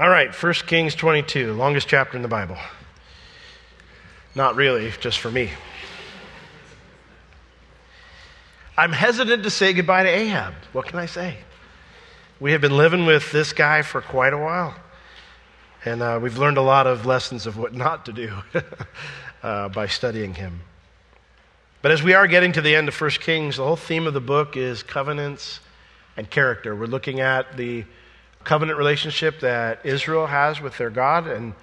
All right, 1 Kings 22, longest chapter in the Bible. Not really, just for me. I'm hesitant to say goodbye to Ahab. What can I say? We have been living with this guy for quite a while. And uh, we've learned a lot of lessons of what not to do uh, by studying him. But as we are getting to the end of 1 Kings, the whole theme of the book is covenants and character. We're looking at the covenant relationship that Israel has with their God and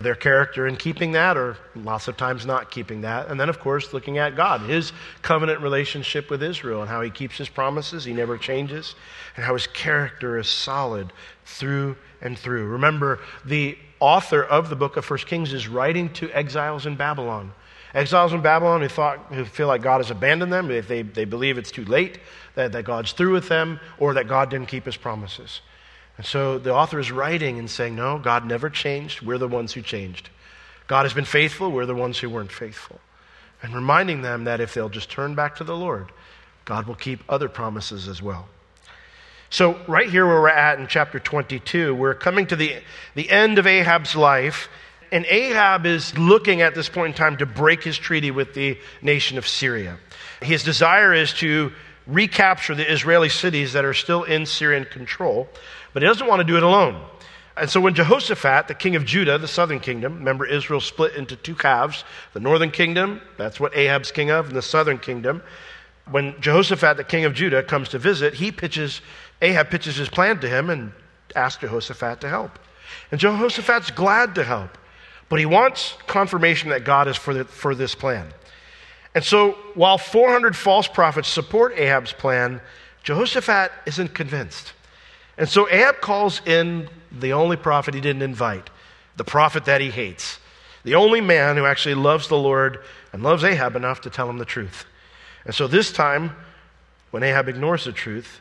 their character in keeping that, or lots of times not keeping that. And then, of course, looking at God, his covenant relationship with Israel, and how he keeps his promises, he never changes, and how his character is solid through and through. Remember, the author of the book of First Kings is writing to exiles in Babylon. Exiles in Babylon who, thought, who feel like God has abandoned them, if they, they believe it's too late, that, that God's through with them, or that God didn't keep his promises. And so the author is writing and saying, No, God never changed. We're the ones who changed. God has been faithful. We're the ones who weren't faithful. And reminding them that if they'll just turn back to the Lord, God will keep other promises as well. So, right here where we're at in chapter 22, we're coming to the, the end of Ahab's life. And Ahab is looking at this point in time to break his treaty with the nation of Syria. His desire is to recapture the Israeli cities that are still in Syrian control. But he doesn't want to do it alone. And so when Jehoshaphat, the king of Judah, the southern kingdom, remember Israel split into two halves the northern kingdom, that's what Ahab's king of, and the southern kingdom. When Jehoshaphat, the king of Judah, comes to visit, he pitches, Ahab pitches his plan to him and asks Jehoshaphat to help. And Jehoshaphat's glad to help, but he wants confirmation that God is for, the, for this plan. And so while 400 false prophets support Ahab's plan, Jehoshaphat isn't convinced. And so Ahab calls in the only prophet he didn't invite, the prophet that he hates, the only man who actually loves the Lord and loves Ahab enough to tell him the truth. And so this time, when Ahab ignores the truth,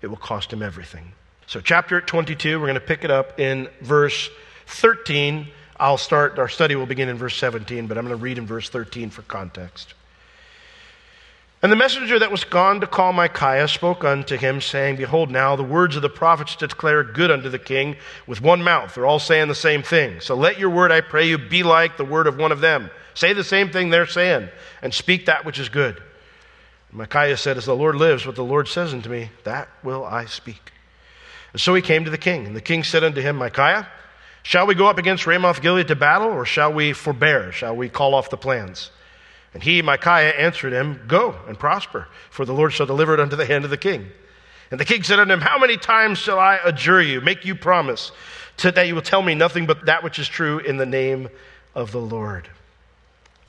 it will cost him everything. So, chapter 22, we're going to pick it up in verse 13. I'll start, our study will begin in verse 17, but I'm going to read in verse 13 for context. And the messenger that was gone to call Micaiah spoke unto him, saying, Behold, now the words of the prophets declare good unto the king with one mouth. They're all saying the same thing. So let your word, I pray you, be like the word of one of them. Say the same thing they're saying, and speak that which is good. Micaiah said, As the Lord lives, what the Lord says unto me, that will I speak. And so he came to the king. And the king said unto him, Micaiah, shall we go up against Ramoth Gilead to battle, or shall we forbear? Shall we call off the plans? And he, Micaiah, answered him, Go and prosper, for the Lord shall deliver it unto the hand of the king. And the king said unto him, How many times shall I adjure you, make you promise, to, that you will tell me nothing but that which is true in the name of the Lord?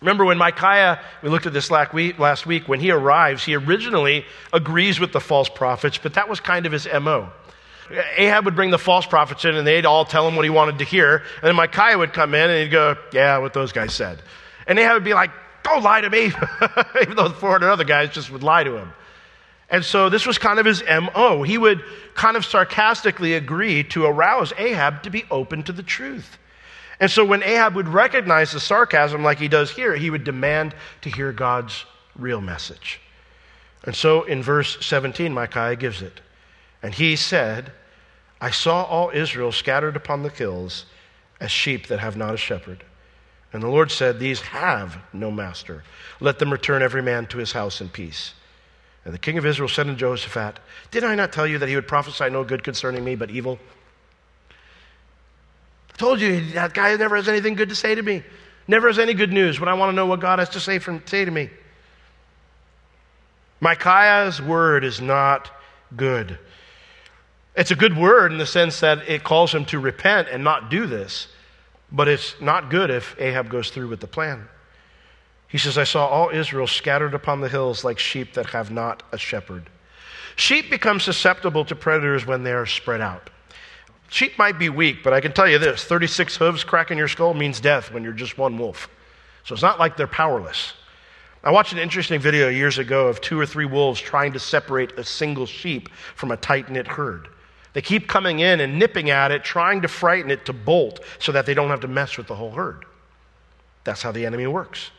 Remember when Micaiah, we looked at this last week, when he arrives, he originally agrees with the false prophets, but that was kind of his MO. Ahab would bring the false prophets in and they'd all tell him what he wanted to hear. And then Micaiah would come in and he'd go, Yeah, what those guys said. And Ahab would be like, don't lie to me. Even though the 400 other guys just would lie to him. And so this was kind of his MO. He would kind of sarcastically agree to arouse Ahab to be open to the truth. And so when Ahab would recognize the sarcasm like he does here, he would demand to hear God's real message. And so in verse 17, Micaiah gives it. And he said, I saw all Israel scattered upon the hills as sheep that have not a shepherd. And the Lord said, These have no master. Let them return every man to his house in peace. And the king of Israel said to Jehoshaphat, Did I not tell you that he would prophesy no good concerning me, but evil? I told you that guy never has anything good to say to me. Never has any good news when I want to know what God has to say, from, say to me. Micaiah's word is not good. It's a good word in the sense that it calls him to repent and not do this. But it's not good if Ahab goes through with the plan. He says, I saw all Israel scattered upon the hills like sheep that have not a shepherd. Sheep become susceptible to predators when they are spread out. Sheep might be weak, but I can tell you this 36 hooves cracking your skull means death when you're just one wolf. So it's not like they're powerless. I watched an interesting video years ago of two or three wolves trying to separate a single sheep from a tight knit herd. They keep coming in and nipping at it, trying to frighten it to bolt so that they don't have to mess with the whole herd. That's how the enemy works.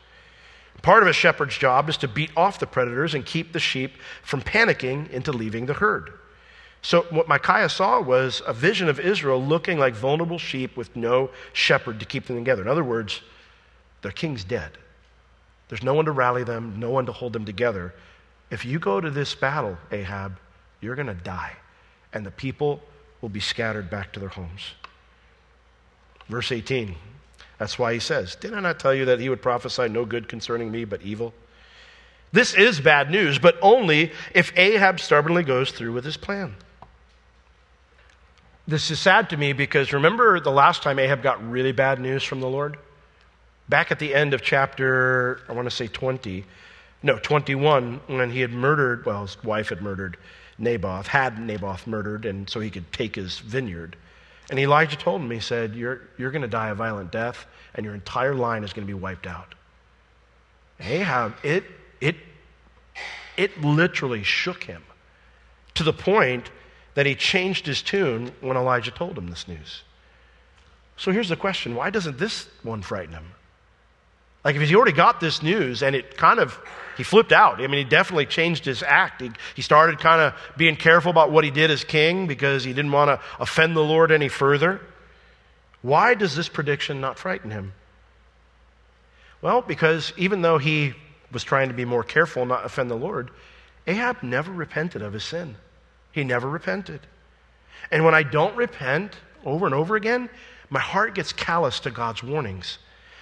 Part of a shepherd's job is to beat off the predators and keep the sheep from panicking into leaving the herd. So, what Micaiah saw was a vision of Israel looking like vulnerable sheep with no shepherd to keep them together. In other words, their king's dead. There's no one to rally them, no one to hold them together. If you go to this battle, Ahab, you're going to die, and the people will be scattered back to their homes. Verse 18. That's why he says, Did I not tell you that he would prophesy no good concerning me, but evil? This is bad news, but only if Ahab stubbornly goes through with his plan. This is sad to me because remember the last time Ahab got really bad news from the Lord? Back at the end of chapter, I want to say 20, no, 21, when he had murdered, well, his wife had murdered Naboth, had Naboth murdered, and so he could take his vineyard. And Elijah told him, he said, You're, you're going to die a violent death, and your entire line is going to be wiped out. Ahab, it, it, it literally shook him to the point that he changed his tune when Elijah told him this news. So here's the question why doesn't this one frighten him? Like, if he's already got this news and it kind of, he flipped out. I mean, he definitely changed his act. He, he started kind of being careful about what he did as king because he didn't want to offend the Lord any further. Why does this prediction not frighten him? Well, because even though he was trying to be more careful, not offend the Lord, Ahab never repented of his sin. He never repented. And when I don't repent over and over again, my heart gets callous to God's warnings.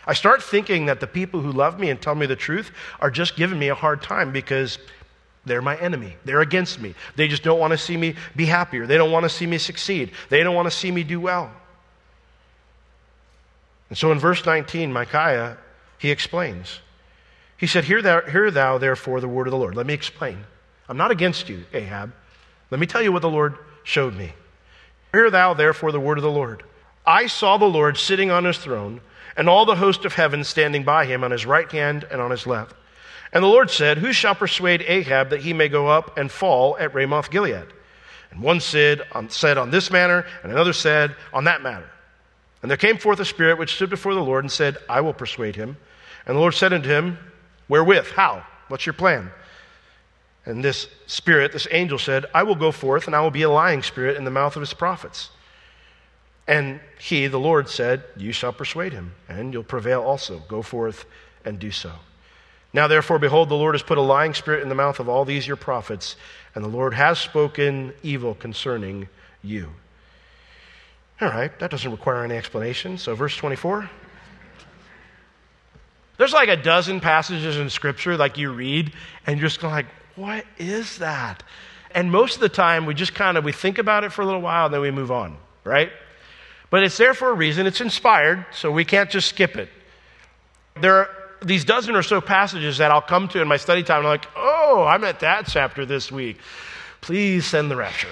I start thinking that the people who love me and tell me the truth are just giving me a hard time because they're my enemy. They're against me. They just don't want to see me be happier. They don't want to see me succeed. They don't want to see me do well. And so in verse 19, Micaiah, he explains. He said, Hear thou, hear thou therefore the word of the Lord. Let me explain. I'm not against you, Ahab. Let me tell you what the Lord showed me. Hear thou therefore the word of the Lord. I saw the Lord sitting on his throne, and all the host of heaven standing by him on his right hand and on his left. And the Lord said, Who shall persuade Ahab that he may go up and fall at Ramoth Gilead? And one said on, said on this manner, and another said on that manner. And there came forth a spirit which stood before the Lord and said, I will persuade him. And the Lord said unto him, Wherewith? How? What's your plan? And this spirit, this angel said, I will go forth and I will be a lying spirit in the mouth of his prophets. And he, the Lord, said, You shall persuade him, and you'll prevail also. Go forth and do so. Now, therefore, behold, the Lord has put a lying spirit in the mouth of all these your prophets, and the Lord has spoken evil concerning you. All right, that doesn't require any explanation. So, verse 24. There's like a dozen passages in Scripture, like you read, and you're just like, what is that? And most of the time, we just kind of we think about it for a little while, and then we move on, right? But it's there for a reason. It's inspired, so we can't just skip it. There are these dozen or so passages that I'll come to in my study time. I'm like, oh, I'm at that chapter this week. Please send the rapture.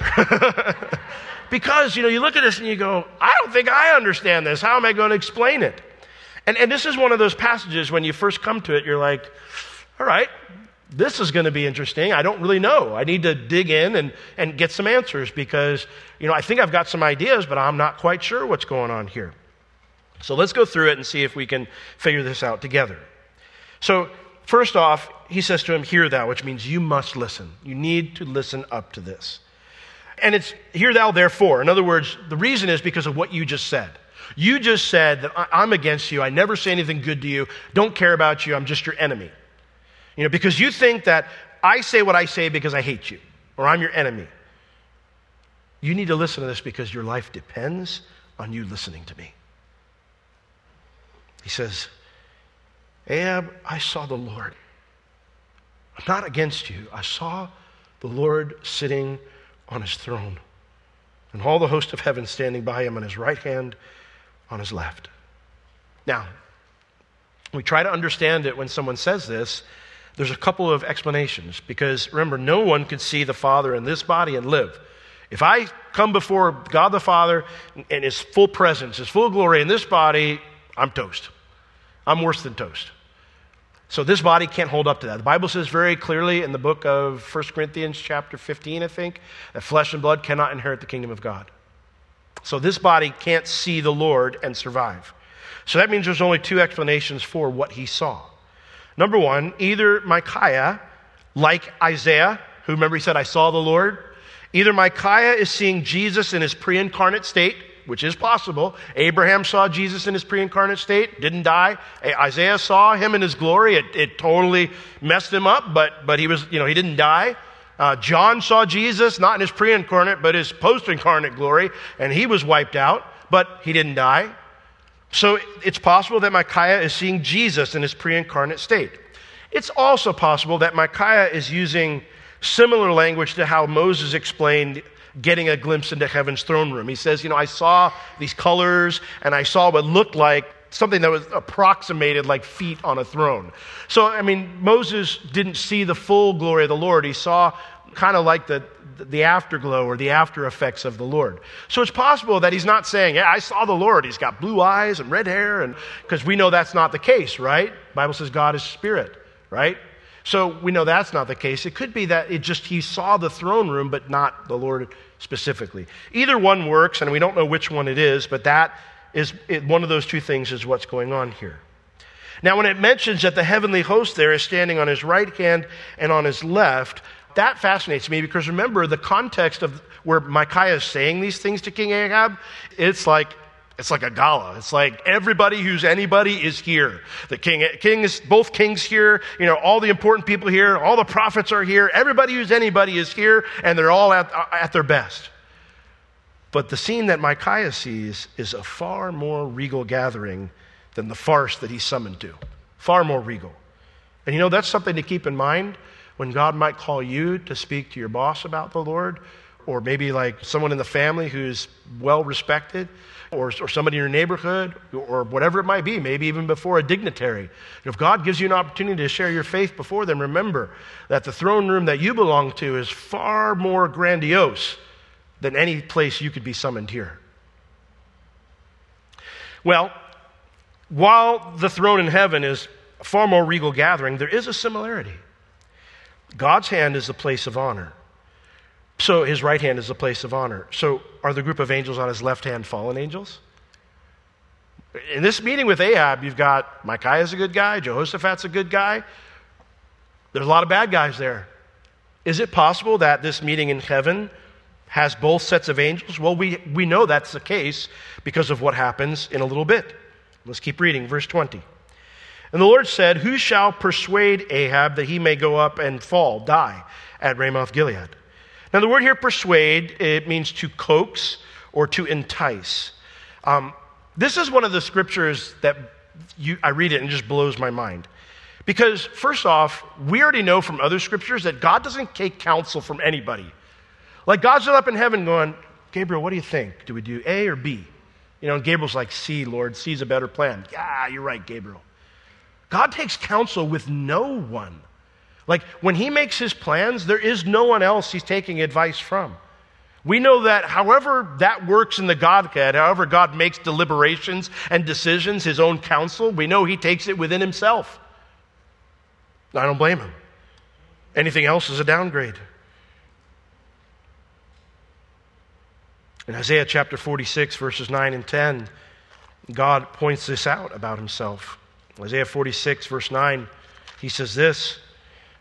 because, you know, you look at this and you go, I don't think I understand this. How am I going to explain it? And, and this is one of those passages when you first come to it, you're like, all right, this is going to be interesting. I don't really know. I need to dig in and, and get some answers because, you know, I think I've got some ideas, but I'm not quite sure what's going on here. So let's go through it and see if we can figure this out together. So, first off, he says to him, Hear thou, which means you must listen. You need to listen up to this. And it's, Hear thou, therefore. In other words, the reason is because of what you just said. You just said that I'm against you. I never say anything good to you. Don't care about you. I'm just your enemy. You know, because you think that I say what I say because I hate you or I'm your enemy. You need to listen to this because your life depends on you listening to me. He says, Ahab, I saw the Lord. I'm not against you. I saw the Lord sitting on his throne, and all the host of heaven standing by him on his right hand, on his left. Now, we try to understand it when someone says this, there's a couple of explanations because remember, no one could see the Father in this body and live. If I come before God the Father in His full presence, His full glory in this body, I'm toast. I'm worse than toast. So this body can't hold up to that. The Bible says very clearly in the book of 1 Corinthians, chapter 15, I think, that flesh and blood cannot inherit the kingdom of God. So this body can't see the Lord and survive. So that means there's only two explanations for what he saw. Number one, either Micaiah, like Isaiah, who remember he said, I saw the Lord, Either Micaiah is seeing Jesus in his pre incarnate state, which is possible. Abraham saw Jesus in his pre incarnate state, didn't die. Isaiah saw him in his glory. It, it totally messed him up, but, but he was, you know, he didn't die. Uh, John saw Jesus, not in his pre incarnate, but his post incarnate glory, and he was wiped out, but he didn't die. So it's possible that Micaiah is seeing Jesus in his pre incarnate state. It's also possible that Micaiah is using similar language to how Moses explained getting a glimpse into heaven's throne room. He says, You know, I saw these colors and I saw what looked like something that was approximated like feet on a throne. So, I mean, Moses didn't see the full glory of the Lord. He saw kind of like the, the afterglow or the after effects of the Lord. So it's possible that he's not saying, Yeah, I saw the Lord. He's got blue eyes and red hair, and because we know that's not the case, right? The Bible says God is spirit, right? So we know that's not the case. It could be that it just he saw the throne room, but not the Lord specifically. Either one works, and we don't know which one it is, but that is it, one of those two things is what's going on here. Now, when it mentions that the heavenly host there is standing on his right hand and on his left, that fascinates me because remember the context of where Micaiah is saying these things to King Ahab, it's like it's like a gala. It's like everybody who's anybody is here. The king, king is both kings here. You know, all the important people here. All the prophets are here. Everybody who's anybody is here, and they're all at, at their best. But the scene that Micaiah sees is a far more regal gathering than the farce that he's summoned to. Far more regal. And you know, that's something to keep in mind when God might call you to speak to your boss about the Lord, or maybe like someone in the family who's well respected or, or somebody in your neighborhood or whatever it might be, maybe even before a dignitary. If God gives you an opportunity to share your faith before them, remember that the throne room that you belong to is far more grandiose than any place you could be summoned here. Well, while the throne in heaven is a far more regal gathering, there is a similarity. God's hand is the place of honor. So his right hand is the place of honor. So are the group of angels on his left hand fallen angels? In this meeting with Ahab, you've got Micaiah's a good guy, Jehoshaphat's a good guy. There's a lot of bad guys there. Is it possible that this meeting in heaven has both sets of angels? Well, we, we know that's the case because of what happens in a little bit. Let's keep reading, verse 20. And the Lord said, Who shall persuade Ahab that he may go up and fall, die at Ramoth Gilead? Now, the word here, persuade, it means to coax or to entice. Um, this is one of the scriptures that you, I read it and it just blows my mind. Because, first off, we already know from other scriptures that God doesn't take counsel from anybody. Like, God's up in heaven going, Gabriel, what do you think? Do we do A or B? You know, and Gabriel's like, C, Lord, C's a better plan. Yeah, you're right, Gabriel. God takes counsel with no one. Like when he makes his plans, there is no one else he's taking advice from. We know that however that works in the Godhead, however God makes deliberations and decisions, his own counsel, we know he takes it within himself. I don't blame him. Anything else is a downgrade. In Isaiah chapter 46, verses 9 and 10, God points this out about himself. Isaiah 46, verse 9, he says this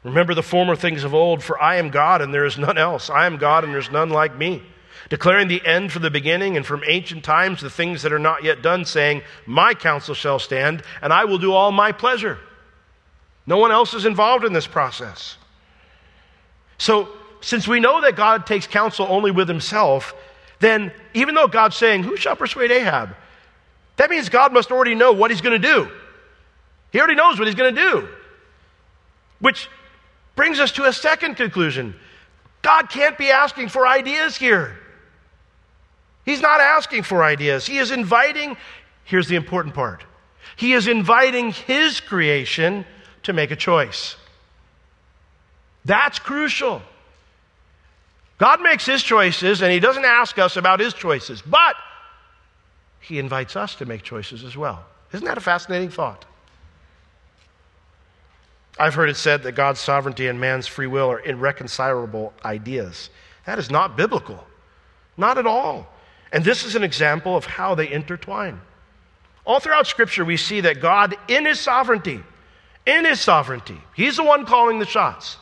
Remember the former things of old, for I am God and there is none else. I am God and there's none like me. Declaring the end from the beginning and from ancient times the things that are not yet done, saying, My counsel shall stand and I will do all my pleasure. No one else is involved in this process. So, since we know that God takes counsel only with himself, then even though God's saying, Who shall persuade Ahab? That means God must already know what he's going to do. He already knows what he's going to do. Which brings us to a second conclusion God can't be asking for ideas here. He's not asking for ideas. He is inviting, here's the important part He is inviting His creation to make a choice. That's crucial. God makes His choices and He doesn't ask us about His choices, but He invites us to make choices as well. Isn't that a fascinating thought? I've heard it said that God's sovereignty and man's free will are irreconcilable ideas. That is not biblical. Not at all. And this is an example of how they intertwine. All throughout Scripture, we see that God, in His sovereignty, in His sovereignty, He's the one calling the shots.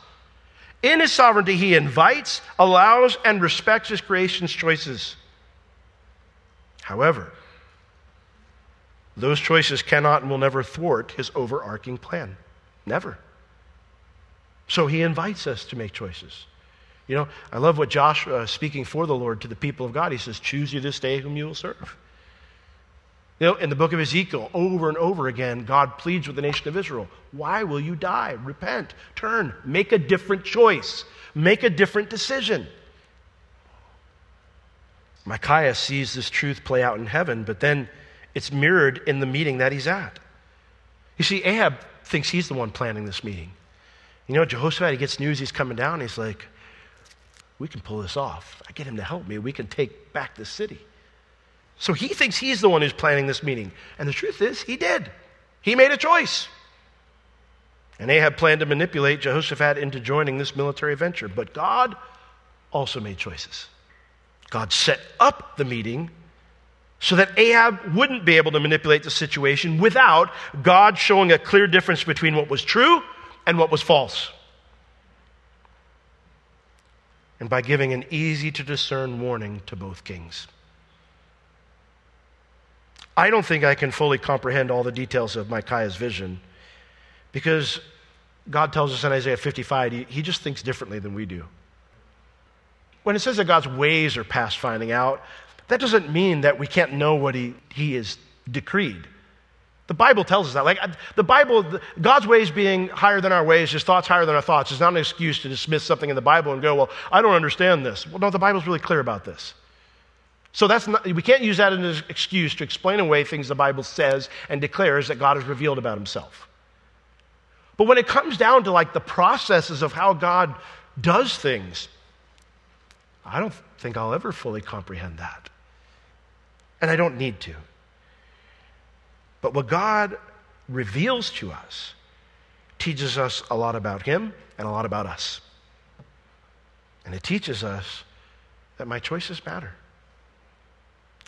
In his sovereignty, he invites, allows, and respects his creation's choices. However, those choices cannot and will never thwart his overarching plan. Never. So he invites us to make choices. You know, I love what Joshua, uh, speaking for the Lord to the people of God, he says, Choose you this day whom you will serve. You know, in the book of Ezekiel, over and over again, God pleads with the nation of Israel Why will you die? Repent, turn, make a different choice, make a different decision. Micaiah sees this truth play out in heaven, but then it's mirrored in the meeting that he's at. You see, Ahab thinks he's the one planning this meeting. You know, Jehoshaphat, he gets news he's coming down. He's like, we can pull this off. I get him to help me. We can take back the city. So he thinks he's the one who's planning this meeting. And the truth is, he did. He made a choice. And Ahab planned to manipulate Jehoshaphat into joining this military venture. But God also made choices. God set up the meeting so that Ahab wouldn't be able to manipulate the situation without God showing a clear difference between what was true and what was false. And by giving an easy to discern warning to both kings. I don't think I can fully comprehend all the details of Micaiah's vision because God tells us in Isaiah 55, he, just thinks differently than we do. When it says that God's ways are past finding out, that doesn't mean that we can't know what he, he has decreed. The Bible tells us that. Like the Bible, God's ways being higher than our ways, his thoughts higher than our thoughts, is not an excuse to dismiss something in the Bible and go, well, I don't understand this. Well, no, the Bible's really clear about this. So that's not, we can't use that as an excuse to explain away things the Bible says and declares that God has revealed about himself. But when it comes down to like the processes of how God does things, I don't think I'll ever fully comprehend that. And I don't need to. But what God reveals to us teaches us a lot about Him and a lot about us. And it teaches us that my choices matter.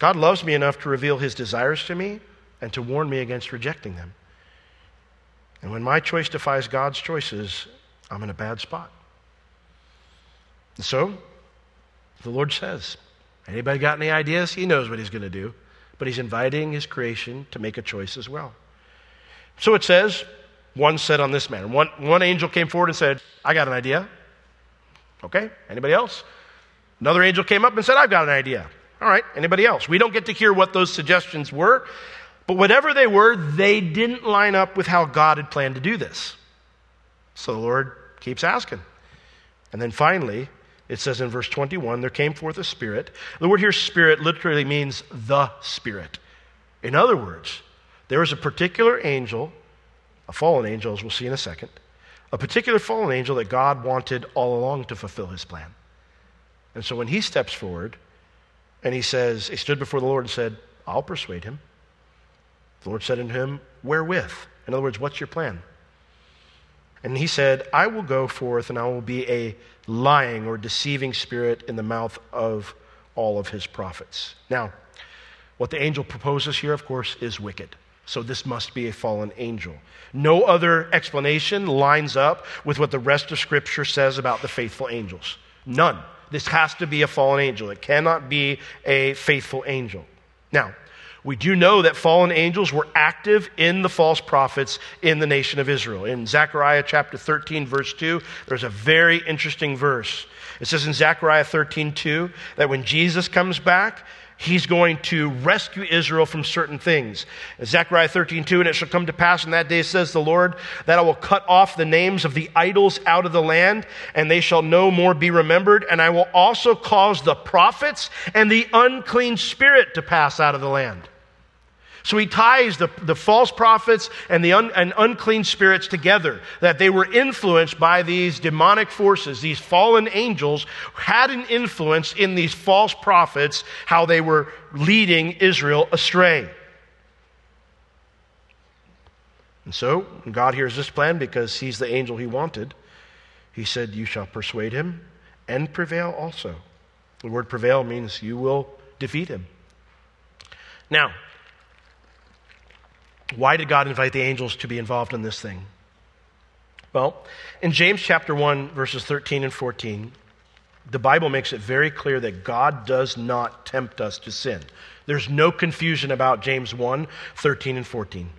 God loves me enough to reveal his desires to me and to warn me against rejecting them. And when my choice defies God's choices, I'm in a bad spot. And so, the Lord says, anybody got any ideas? He knows what he's going to do, but he's inviting his creation to make a choice as well. So it says, one said on this manner. One, one angel came forward and said, I got an idea. Okay, anybody else? Another angel came up and said, I've got an idea. All right, anybody else? We don't get to hear what those suggestions were, but whatever they were, they didn't line up with how God had planned to do this. So the Lord keeps asking. And then finally, it says in verse 21 there came forth a spirit. The word here, spirit, literally means the spirit. In other words, there was a particular angel, a fallen angel, as we'll see in a second, a particular fallen angel that God wanted all along to fulfill his plan. And so when he steps forward, and he says, he stood before the Lord and said, I'll persuade him. The Lord said unto him, Wherewith? In other words, what's your plan? And he said, I will go forth and I will be a lying or deceiving spirit in the mouth of all of his prophets. Now, what the angel proposes here, of course, is wicked. So this must be a fallen angel. No other explanation lines up with what the rest of Scripture says about the faithful angels. None. This has to be a fallen angel. It cannot be a faithful angel. Now, we do know that fallen angels were active in the false prophets in the nation of Israel. In Zechariah chapter 13, verse 2, there's a very interesting verse. It says in Zechariah 13, 2, that when Jesus comes back, he's going to rescue Israel from certain things. Zechariah 13, 2, and it shall come to pass in that day, says the Lord, that I will cut off the names of the idols out of the land, and they shall no more be remembered. And I will also cause the prophets and the unclean spirit to pass out of the land. So he ties the, the false prophets and the un, and unclean spirits together, that they were influenced by these demonic forces. These fallen angels had an influence in these false prophets, how they were leading Israel astray. And so, God hears this plan because he's the angel he wanted. He said, You shall persuade him and prevail also. The word prevail means you will defeat him. Now, why did God invite the angels to be involved in this thing? Well, in James chapter 1, verses 13 and 14, the Bible makes it very clear that God does not tempt us to sin. There's no confusion about James 1, 13 and 14.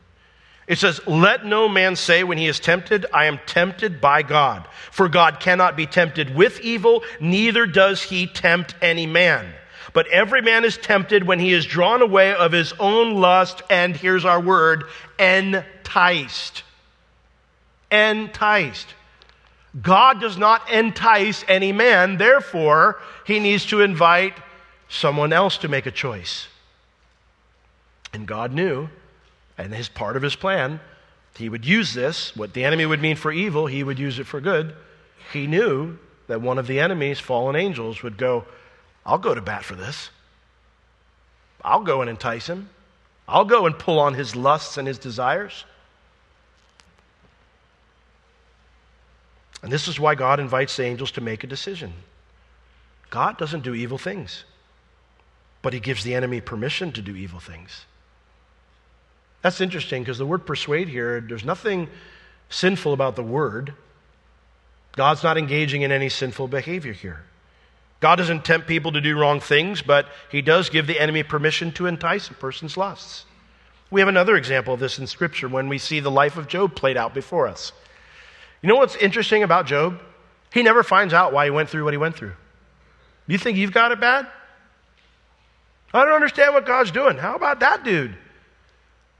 It says, Let no man say when he is tempted, I am tempted by God. For God cannot be tempted with evil, neither does he tempt any man. But every man is tempted when he is drawn away of his own lust, and here's our word, enticed. Enticed. God does not entice any man, therefore, he needs to invite someone else to make a choice. And God knew, and his part of his plan, he would use this, what the enemy would mean for evil, he would use it for good. He knew that one of the enemy's fallen angels would go, I'll go to bat for this. I'll go and entice him. I'll go and pull on his lusts and his desires. And this is why God invites the angels to make a decision. God doesn't do evil things, but he gives the enemy permission to do evil things. That's interesting because the word persuade here, there's nothing sinful about the word. God's not engaging in any sinful behavior here. God doesn't tempt people to do wrong things, but he does give the enemy permission to entice a person's lusts. We have another example of this in Scripture when we see the life of Job played out before us. You know what's interesting about Job? He never finds out why he went through what he went through. You think you've got it bad? I don't understand what God's doing. How about that dude?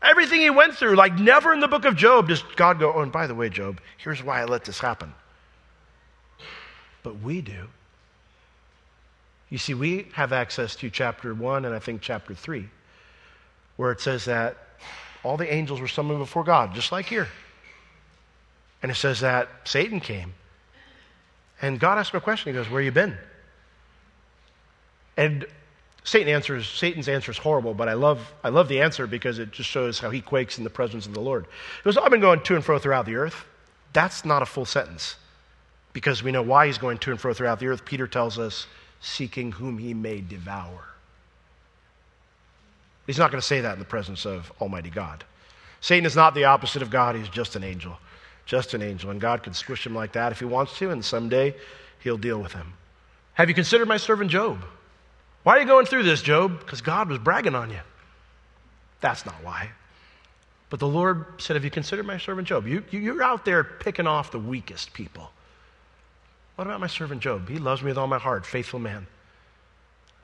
Everything he went through, like never in the book of Job does God go, oh, and by the way, Job, here's why I let this happen. But we do. You see, we have access to chapter 1 and I think chapter 3, where it says that all the angels were summoned before God, just like here. And it says that Satan came. And God asked him a question. He goes, Where you been? And Satan answers, Satan's answer is horrible, but I love, I love the answer because it just shows how he quakes in the presence of the Lord. He goes, I've been going to and fro throughout the earth. That's not a full sentence because we know why he's going to and fro throughout the earth. Peter tells us, seeking whom he may devour. He's not going to say that in the presence of Almighty God. Satan is not the opposite of God, he's just an angel just an angel. And God can squish him like that if he wants to, and someday he'll deal with him. Have you considered my servant Job? Why are you going through this, Job? Because God was bragging on you. That's not why. But the Lord said, Have you considered my servant Job? You, you, are out there picking off the weakest people. What about my servant Job? He loves me with all my heart, faithful man.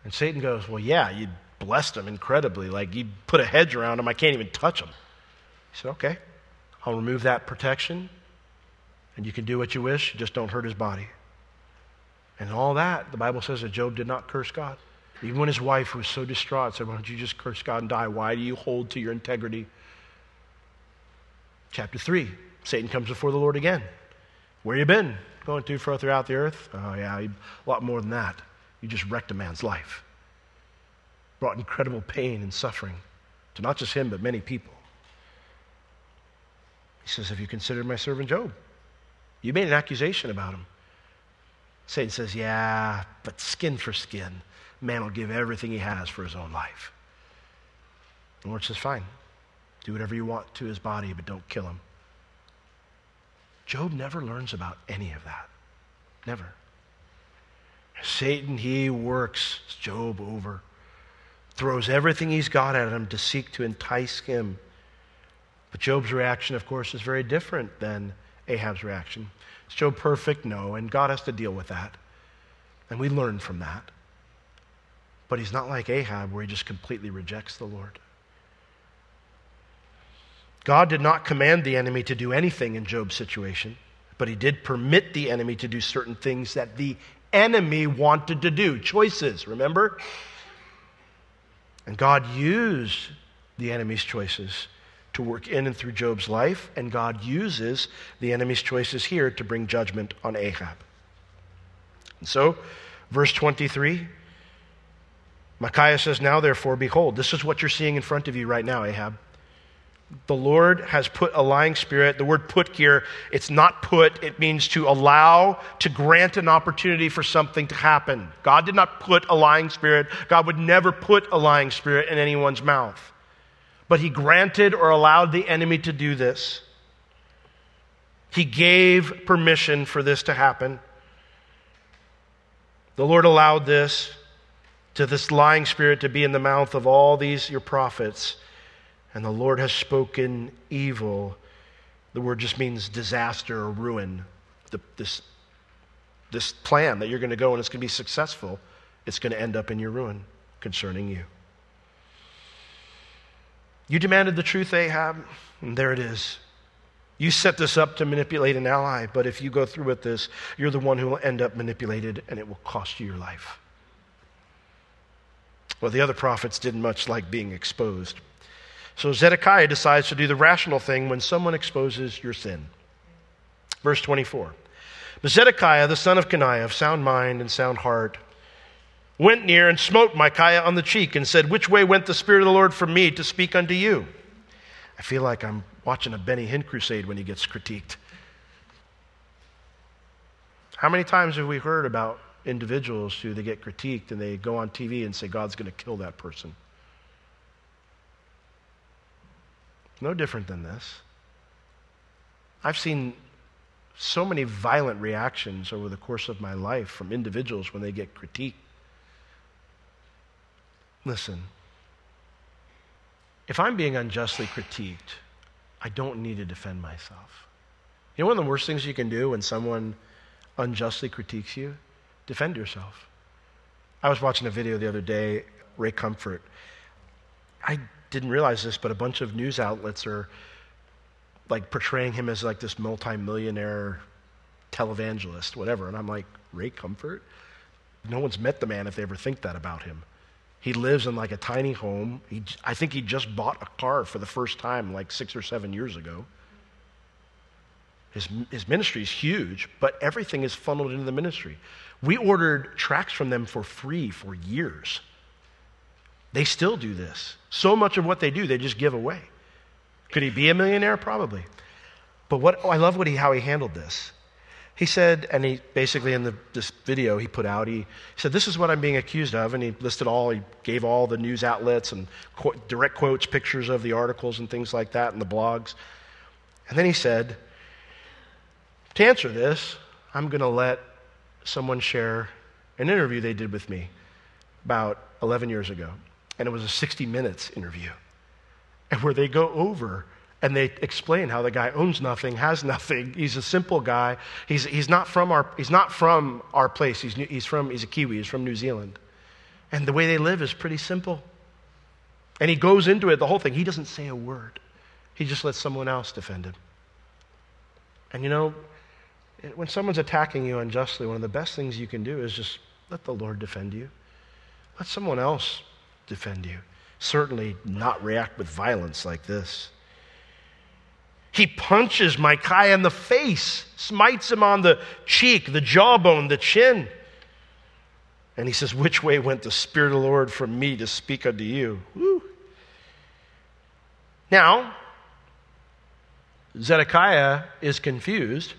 And Satan goes, Well, yeah, you blessed him incredibly. Like you put a hedge around him, I can't even touch him. He said, Okay. I'll remove that protection, and you can do what you wish, just don't hurt his body. And all that, the Bible says that Job did not curse God. Even when his wife was so distraught, said, Why don't you just curse God and die? Why do you hold to your integrity? Chapter 3 Satan comes before the Lord again. Where you been? Going to fro throughout the earth? Oh, yeah, a lot more than that. You just wrecked a man's life. Brought incredible pain and suffering to not just him, but many people. He says, Have you considered my servant Job? You made an accusation about him. Satan says, Yeah, but skin for skin. Man will give everything he has for his own life. The Lord says, Fine. Do whatever you want to his body, but don't kill him. Job never learns about any of that. Never. Satan, he works Job over, throws everything he's got at him to seek to entice him but Job's reaction, of course, is very different than Ahab's reaction. Is Job perfect? No, and God has to deal with that. And we learn from that. But he's not like Ahab, where he just completely rejects the Lord. God did not command the enemy to do anything in Job's situation, but he did permit the enemy to do certain things that the enemy wanted to do. Choices, remember? And God used the enemy's choices to work in and through Job's life, and God uses the enemy's choices here to bring judgment on Ahab. And so, verse 23, Micaiah says, Now therefore, behold, this is what you're seeing in front of you right now, Ahab. The Lord has put a lying spirit. The word put here, it's not put, it means to allow, to grant an opportunity for something to happen. God did not put a lying spirit. God would never put a lying spirit in anyone's mouth. But he granted or allowed the enemy to do this. He gave permission for this to happen. The Lord allowed this to this lying spirit to be in the mouth of all these your prophets, and the Lord has spoken evil. The word just means disaster or ruin. The, this, this plan that you're going to go and it's going to be successful, it's going to end up in your ruin concerning you. You demanded the truth, Ahab, and there it is. You set this up to manipulate an ally, but if you go through with this, you're the one who will end up manipulated and it will cost you your life. Well, the other prophets didn't much like being exposed. So Zedekiah decides to do the rational thing when someone exposes your sin. Verse 24. But Zedekiah, the son of Kenaiah, of sound mind and sound heart, went near and smote Micaiah on the cheek and said, Which way went the Spirit of the Lord from me to speak unto you? I feel like I'm watching a Benny Hinn crusade when he gets critiqued. How many times have we heard about individuals who they get critiqued and they go on TV and say God's going to kill that person? No different than this. I've seen so many violent reactions over the course of my life from individuals when they get critiqued. Listen, if I'm being unjustly critiqued, I don't need to defend myself. You know one of the worst things you can do when someone unjustly critiques you? Defend yourself. I was watching a video the other day, Ray Comfort. I didn't realize this, but a bunch of news outlets are like portraying him as like this multimillionaire televangelist, whatever. And I'm like, Ray Comfort? No one's met the man if they ever think that about him. He lives in like a tiny home. He, I think he just bought a car for the first time like six or seven years ago. His, his ministry is huge, but everything is funneled into the ministry. We ordered tracts from them for free for years. They still do this. So much of what they do, they just give away. Could he be a millionaire? Probably. But what, oh, I love what he, how he handled this. He said, and he basically in the, this video he put out, he, said, This is what I'm being accused of. And he listed all, he gave all the news outlets and qu- direct quotes, pictures of the articles and things like that and the blogs. And then he said, To answer this, I'm going to let someone share an interview they did with me about 11 years ago. And it was a 60 minutes interview. And where they go over and they explain how the guy owns nothing, has nothing. He's a simple guy. He's, he's, not, from our, he's not from our place. He's, he's, from, he's a Kiwi. He's from New Zealand. And the way they live is pretty simple. And he goes into it, the whole thing. He doesn't say a word, he just lets someone else defend him. And you know, when someone's attacking you unjustly, one of the best things you can do is just let the Lord defend you. Let someone else defend you. Certainly not react with violence like this. He punches Micaiah in the face, smites him on the cheek, the jawbone, the chin. And he says, Which way went the Spirit of the Lord from me to speak unto you? Woo. Now, Zedekiah is confused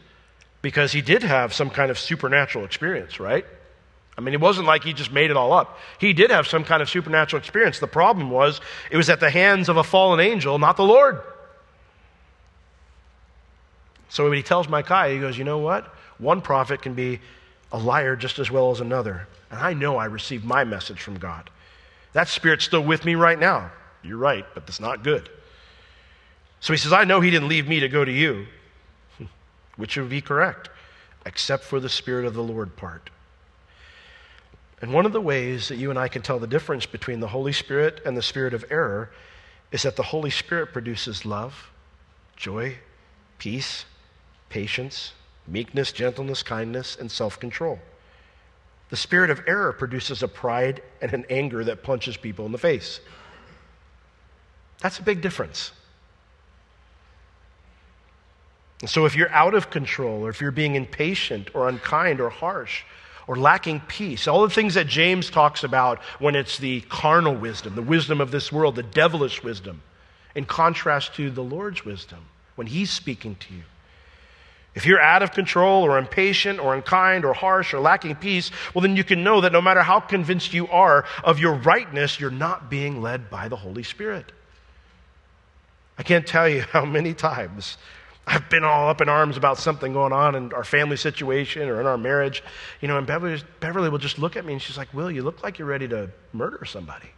because he did have some kind of supernatural experience, right? I mean, it wasn't like he just made it all up. He did have some kind of supernatural experience. The problem was it was at the hands of a fallen angel, not the Lord. So when he tells Micaiah, he goes, You know what? One prophet can be a liar just as well as another. And I know I received my message from God. That spirit's still with me right now. You're right, but that's not good. So he says, I know he didn't leave me to go to you, which would be correct, except for the Spirit of the Lord part. And one of the ways that you and I can tell the difference between the Holy Spirit and the spirit of error is that the Holy Spirit produces love, joy, peace, patience, meekness, gentleness, kindness, and self control. The spirit of error produces a pride and an anger that punches people in the face. That's a big difference. And so, if you're out of control, or if you're being impatient, or unkind, or harsh, or lacking peace, all the things that James talks about when it's the carnal wisdom, the wisdom of this world, the devilish wisdom, in contrast to the Lord's wisdom when He's speaking to you. If you're out of control or impatient or unkind or harsh or lacking peace, well, then you can know that no matter how convinced you are of your rightness, you're not being led by the Holy Spirit. I can't tell you how many times I've been all up in arms about something going on in our family situation or in our marriage. You know, and Beverly, Beverly will just look at me and she's like, Will, you look like you're ready to murder somebody.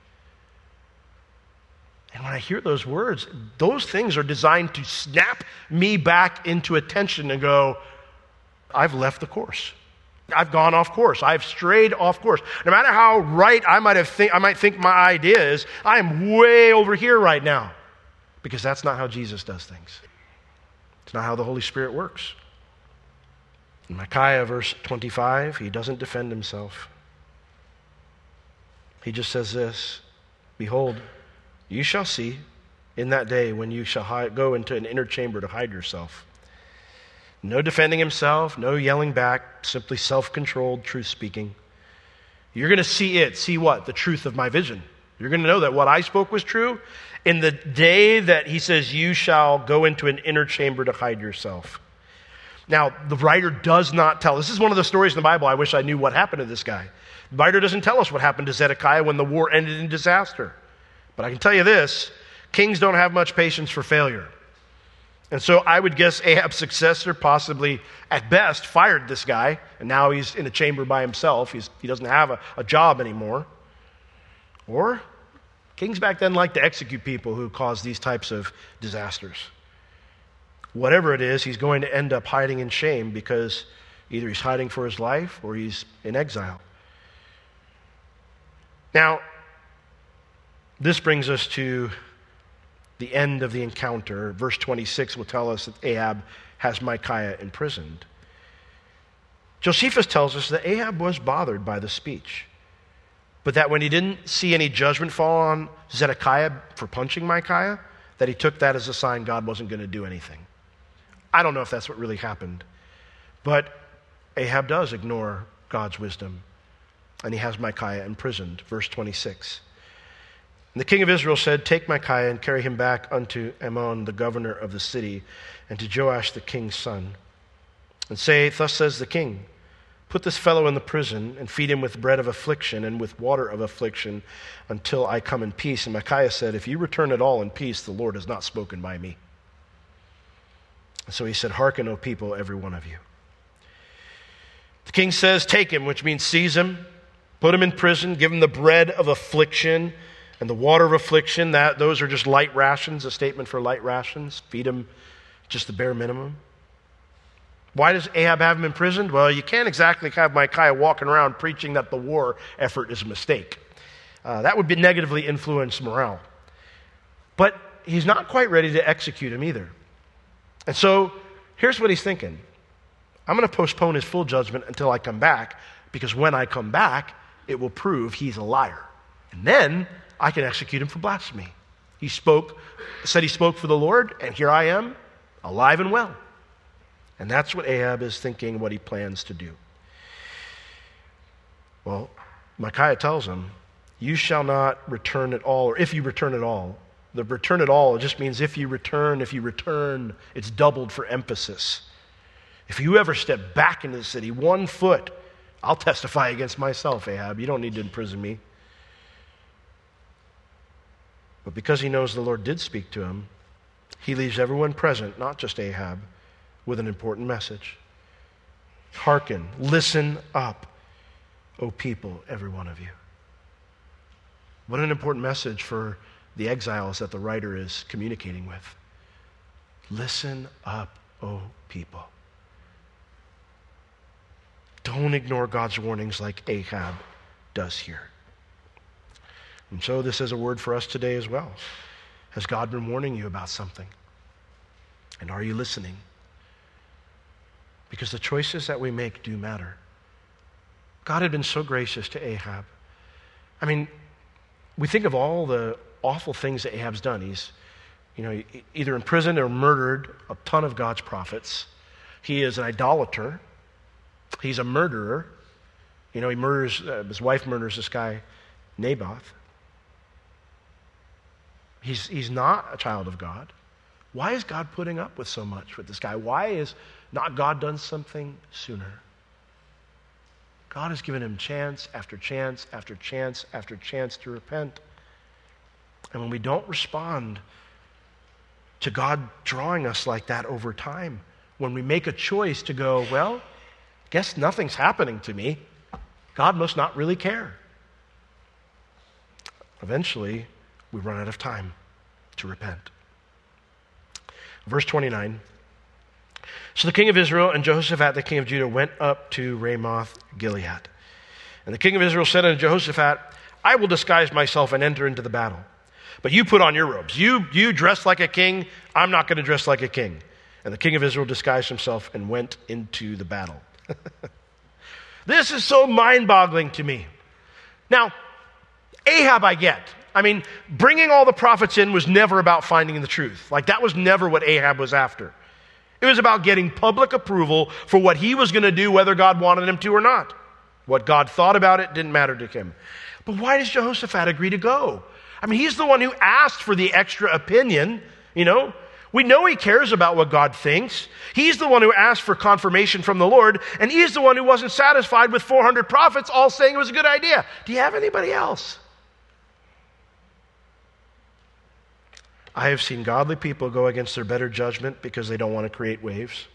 And when I hear those words, those things are designed to snap me back into attention and go, I've left the course. I've gone off course. I've strayed off course. No matter how right I might have think, I might think my idea is, I am way over here right now. Because that's not how Jesus does things. It's not how the Holy Spirit works. In Micaiah, verse 25, he doesn't defend himself. He just says this Behold, you shall see in that day when you shall hide, go into an inner chamber to hide yourself. No defending himself, no yelling back, simply self controlled truth speaking. You're going to see it. See what? The truth of my vision. You're going to know that what I spoke was true, in the day that he says, You shall go into an inner chamber to hide yourself. Now, the writer does not tell. This is one of the stories in the Bible. I wish I knew what happened to this guy. The writer doesn't tell us what happened to Zedekiah when the war ended in disaster. But I can tell you this kings don't have much patience for failure. And so I would guess Ahab's successor possibly, at best, fired this guy, and now he's in a chamber by himself. He's, he doesn't have a, a job anymore. Or Kings back then liked to execute people who caused these types of disasters. Whatever it is, he's going to end up hiding in shame because either he's hiding for his life or he's in exile. Now, this brings us to the end of the encounter. Verse 26 will tell us that Ahab has Micaiah imprisoned. Josephus tells us that Ahab was bothered by the speech but that when he didn't see any judgment fall on Zedekiah for punching Micaiah, that he took that as a sign God wasn't going to do anything. I don't know if that's what really happened, but Ahab does ignore God's wisdom, and he has Micaiah imprisoned. Verse 26. And the king of Israel said, Take Micaiah and carry him back unto Amon, the governor of the city, and to Joash the king's son, and say, Thus says the king. Put this fellow in the prison and feed him with bread of affliction and with water of affliction until I come in peace. And Micaiah said, If you return at all in peace, the Lord has not spoken by me. So he said, Hearken, O people, every one of you. The king says, Take him, which means seize him, put him in prison, give him the bread of affliction and the water of affliction. That, those are just light rations, a statement for light rations. Feed him just the bare minimum. Why does Ahab have him imprisoned? Well, you can't exactly have Micaiah walking around preaching that the war effort is a mistake. Uh, that would be negatively influence morale. But he's not quite ready to execute him either. And so here's what he's thinking I'm going to postpone his full judgment until I come back, because when I come back, it will prove he's a liar. And then I can execute him for blasphemy. He spoke, said he spoke for the Lord, and here I am, alive and well. And that's what Ahab is thinking, what he plans to do. Well, Micaiah tells him, You shall not return at all, or if you return at all. The return at all just means if you return, if you return, it's doubled for emphasis. If you ever step back into the city one foot, I'll testify against myself, Ahab. You don't need to imprison me. But because he knows the Lord did speak to him, he leaves everyone present, not just Ahab, with an important message. Hearken, listen up, O people, every one of you. What an important message for the exiles that the writer is communicating with. Listen up, O people. Don't ignore God's warnings like Ahab does here. And so, this is a word for us today as well. Has God been warning you about something? And are you listening? Because the choices that we make do matter. God had been so gracious to Ahab. I mean, we think of all the awful things that Ahab's done. He's, you know, either imprisoned or murdered a ton of God's prophets. He is an idolater. He's a murderer. You know, he murders, uh, his wife murders this guy, Naboth. He's, he's not a child of God. Why is God putting up with so much with this guy? Why is not God done something sooner? God has given him chance after chance after chance after chance to repent. And when we don't respond to God drawing us like that over time. When we make a choice to go, well, guess nothing's happening to me. God must not really care. Eventually, we run out of time to repent. Verse 29. So the king of Israel and Jehoshaphat, the king of Judah, went up to Ramoth Gilead. And the king of Israel said unto Jehoshaphat, I will disguise myself and enter into the battle. But you put on your robes. You, you dress like a king. I'm not going to dress like a king. And the king of Israel disguised himself and went into the battle. this is so mind boggling to me. Now, Ahab, I get. I mean, bringing all the prophets in was never about finding the truth. Like, that was never what Ahab was after. It was about getting public approval for what he was going to do, whether God wanted him to or not. What God thought about it didn't matter to him. But why does Jehoshaphat agree to go? I mean, he's the one who asked for the extra opinion, you know. We know he cares about what God thinks. He's the one who asked for confirmation from the Lord, and he's the one who wasn't satisfied with 400 prophets all saying it was a good idea. Do you have anybody else? I have seen godly people go against their better judgment because they don't want to create waves.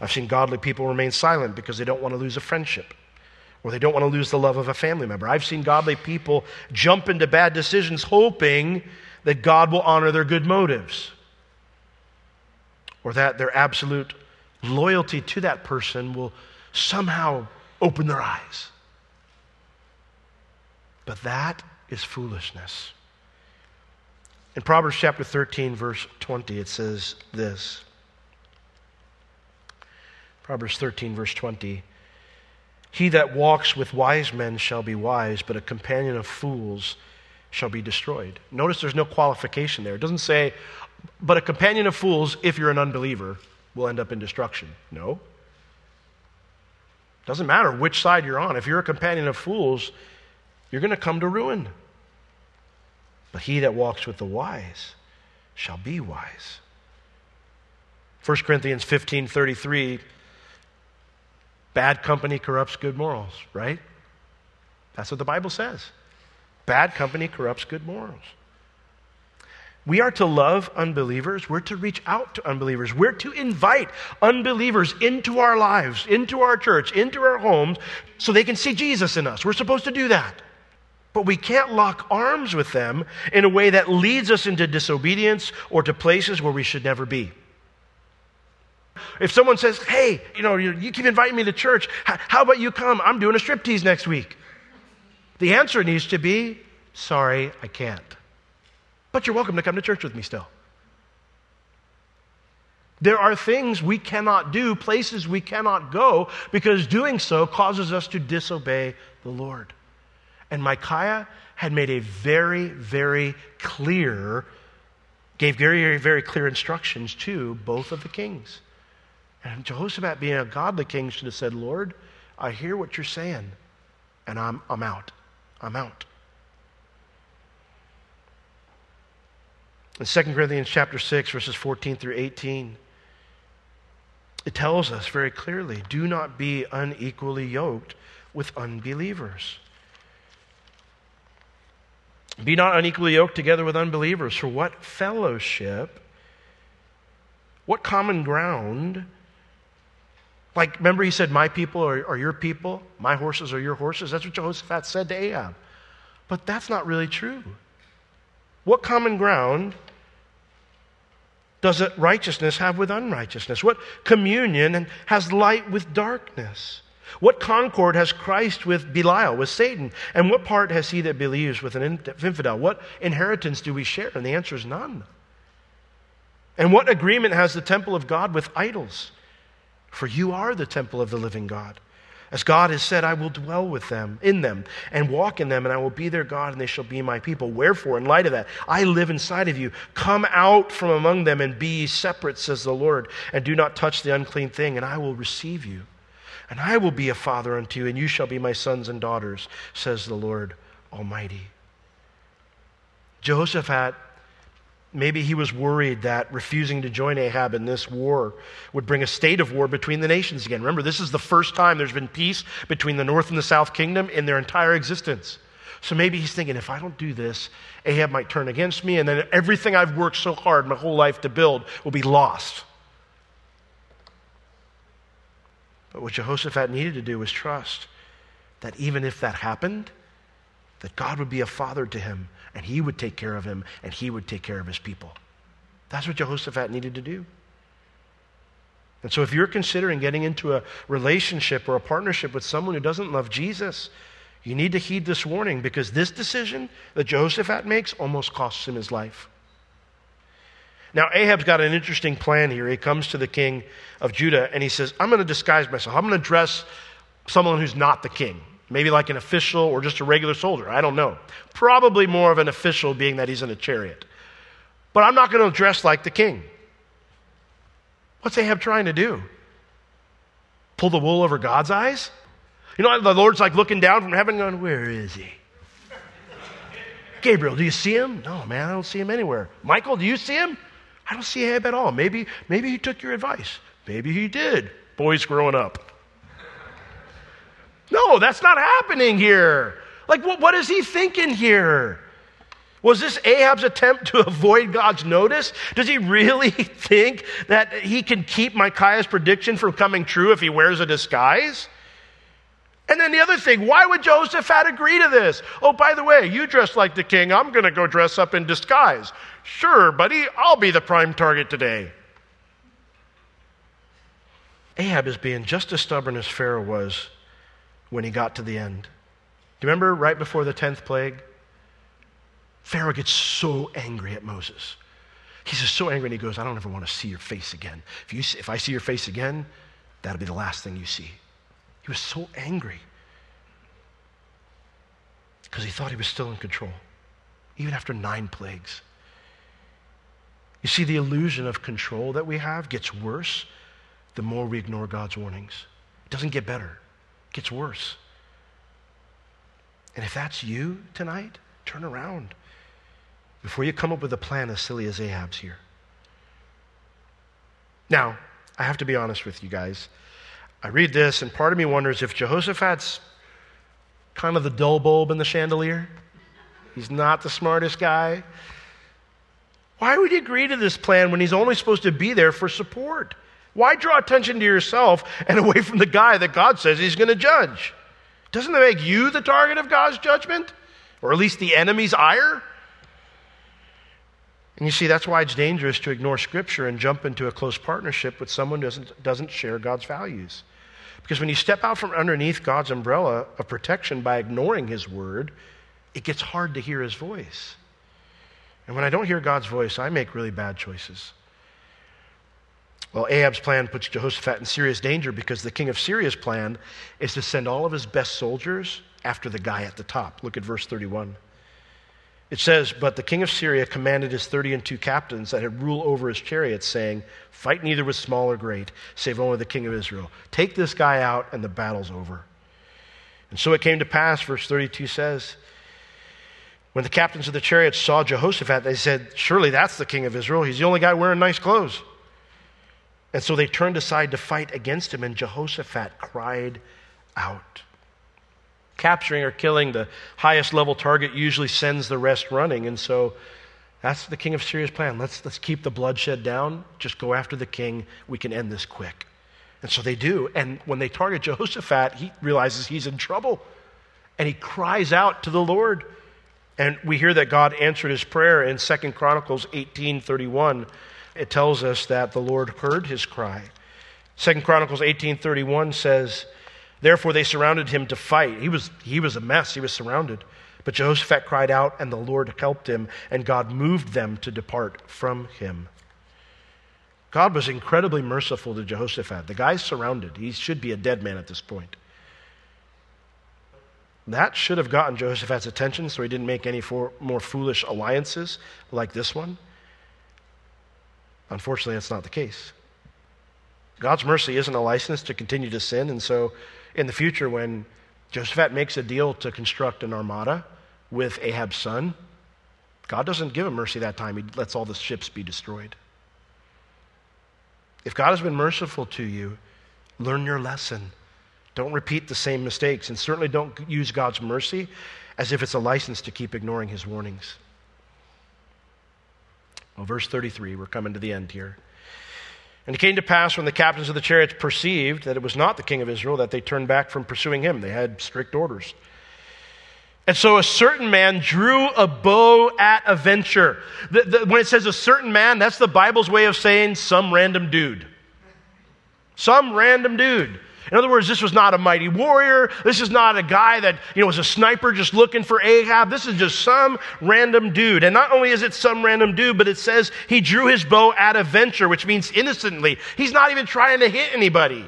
I've seen godly people remain silent because they don't want to lose a friendship or they don't want to lose the love of a family member. I've seen godly people jump into bad decisions hoping that God will honor their good motives or that their absolute loyalty to that person will somehow open their eyes. But that is foolishness. In Proverbs chapter 13, verse 20, it says this Proverbs 13, verse 20. He that walks with wise men shall be wise, but a companion of fools shall be destroyed. Notice there's no qualification there. It doesn't say, but a companion of fools, if you're an unbeliever, will end up in destruction. No. Doesn't matter which side you're on. If you're a companion of fools, you're going to come to ruin. But he that walks with the wise shall be wise. 1 Corinthians 15 33 Bad company corrupts good morals, right? That's what the Bible says. Bad company corrupts good morals. We are to love unbelievers. We're to reach out to unbelievers. We're to invite unbelievers into our lives, into our church, into our homes, so they can see Jesus in us. We're supposed to do that. But we can't lock arms with them in a way that leads us into disobedience or to places where we should never be. If someone says, hey, you know, you, keep inviting me to church, how about you come? I'm doing a striptease next week. The answer needs to be, sorry, I can't. But you're welcome to come to church with me still. There are things we cannot do, places we cannot go, because doing so causes us to disobey the Lord. And Micaiah had made a very, very clear, gave very, very, clear instructions to both of the kings. And Jehoshaphat, being a godly king, should have said, Lord, I hear what you're saying, and I'm, I'm out. I'm out. In 2 Corinthians chapter 6, verses 14 through 18, it tells us very clearly do not be unequally yoked with unbelievers. Be not unequally yoked together with unbelievers. For what fellowship, what common ground like, remember, he said, My people are, are, your people, my horses are your horses. That's what Jehoshaphat said to Ahab. But that's not really true. What common ground does righteousness have with unrighteousness? What communion has light with darkness? What concord has Christ with Belial, with Satan? And what part has he that believes with an infidel? What inheritance do we share? And the answer is none. And what agreement has the temple of God with idols? for you are the temple of the living God. As God has said, I will dwell with them, in them, and walk in them, and I will be their God, and they shall be my people. Wherefore, in light of that, I live inside of you. Come out from among them and be separate, says the Lord, and do not touch the unclean thing, and I will receive you. And I will be a father unto you, and you shall be my sons and daughters, says the Lord Almighty. Jehoshaphat Maybe he was worried that refusing to join Ahab in this war would bring a state of war between the nations again. Remember, this is the first time there's been peace between the north and the south kingdom in their entire existence. So maybe he's thinking, if I don't do this, Ahab might turn against me, and then everything I've worked so hard my whole life to build will be lost. But what Jehoshaphat needed to do was trust that even if that happened, that God would be a father to him, and he would take care of him, and he would take care of his people. That's what Jehoshaphat needed to do. And so, if you're considering getting into a relationship or a partnership with someone who doesn't love Jesus, you need to heed this warning because this decision that Jehoshaphat makes almost costs him his life. Now, Ahab's got an interesting plan here. He comes to the king of Judah and he says, I'm going to disguise myself. I'm going to dress someone who's not the king. Maybe like an official or just a regular soldier. I don't know. Probably more of an official, being that he's in a chariot. But I'm not going to dress like the king. What's Ahab trying to do? Pull the wool over God's eyes? You know, the Lord's like looking down from heaven, going, Where is he? Gabriel, do you see him? No, man, I don't see him anywhere. Michael, do you see him? I don't see Ahab at all. Maybe, maybe he took your advice. Maybe he did. Boys growing up. No, that's not happening here. Like, what, what is he thinking here? Was this Ahab's attempt to avoid God's notice? Does he really think that he can keep Micaiah's prediction from coming true if he wears a disguise? And then the other thing, why would Jehoshaphat agree to this? Oh, by the way, you dress like the king. I'm going to go dress up in disguise. Sure, buddy, I'll be the prime target today. Ahab is being just as stubborn as Pharaoh was when he got to the end. Do you remember right before the 10th plague? Pharaoh gets so angry at Moses. He's just so angry and he goes, I don't ever want to see your face again. If, you, if I see your face again, that'll be the last thing you see. He was so angry because he thought he was still in control, even after nine plagues. You see, the illusion of control that we have gets worse the more we ignore God's warnings. It doesn't get better, it gets worse. And if that's you tonight, turn around before you come up with a plan as silly as Ahab's here. Now, I have to be honest with you guys. I read this, and part of me wonders if Jehoshaphat's kind of the dull bulb in the chandelier. He's not the smartest guy. Why would he agree to this plan when he's only supposed to be there for support? Why draw attention to yourself and away from the guy that God says he's going to judge? Doesn't that make you the target of God's judgment? Or at least the enemy's ire? And you see, that's why it's dangerous to ignore Scripture and jump into a close partnership with someone who doesn't, doesn't share God's values. Because when you step out from underneath God's umbrella of protection by ignoring His word, it gets hard to hear His voice. And when I don't hear God's voice, I make really bad choices. Well, Ahab's plan puts Jehoshaphat in serious danger because the king of Syria's plan is to send all of his best soldiers after the guy at the top. Look at verse 31. It says, But the king of Syria commanded his thirty and two captains that had rule over his chariots, saying, Fight neither with small or great, save only the king of Israel. Take this guy out, and the battle's over. And so it came to pass, verse 32 says, when the captains of the chariots saw Jehoshaphat, they said, Surely that's the king of Israel. He's the only guy wearing nice clothes. And so they turned aside to fight against him, and Jehoshaphat cried out capturing or killing the highest level target usually sends the rest running. And so that's the king of Syria's plan. Let's, let's keep the bloodshed down. Just go after the king. We can end this quick. And so they do. And when they target Jehoshaphat, he realizes he's in trouble. And he cries out to the Lord. And we hear that God answered his prayer in 2 Chronicles 18:31. It tells us that the Lord heard his cry. 2 Chronicles 18:31 says, Therefore, they surrounded him to fight. He was, he was a mess, he was surrounded. But Jehoshaphat cried out, and the Lord helped him, and God moved them to depart from him. God was incredibly merciful to Jehoshaphat. The guy's surrounded. He should be a dead man at this point. That should have gotten Jehoshaphat's attention so he didn't make any for, more foolish alliances like this one. Unfortunately, that's not the case. God's mercy isn't a license to continue to sin, and so in the future when Jehoshaphat makes a deal to construct an armada with Ahab's son, God doesn't give him mercy that time. He lets all the ships be destroyed. If God has been merciful to you, learn your lesson. Don't repeat the same mistakes, and certainly don't use God's mercy as if it's a license to keep ignoring his warnings. Well, verse 33, we're coming to the end here. And it came to pass when the captains of the chariots perceived that it was not the king of Israel that they turned back from pursuing him. They had strict orders. And so a certain man drew a bow at a venture. The, the, when it says a certain man, that's the Bible's way of saying some random dude. Some random dude. In other words, this was not a mighty warrior. This is not a guy that, you know, was a sniper just looking for Ahab. This is just some random dude. And not only is it some random dude, but it says he drew his bow at a venture, which means innocently. He's not even trying to hit anybody.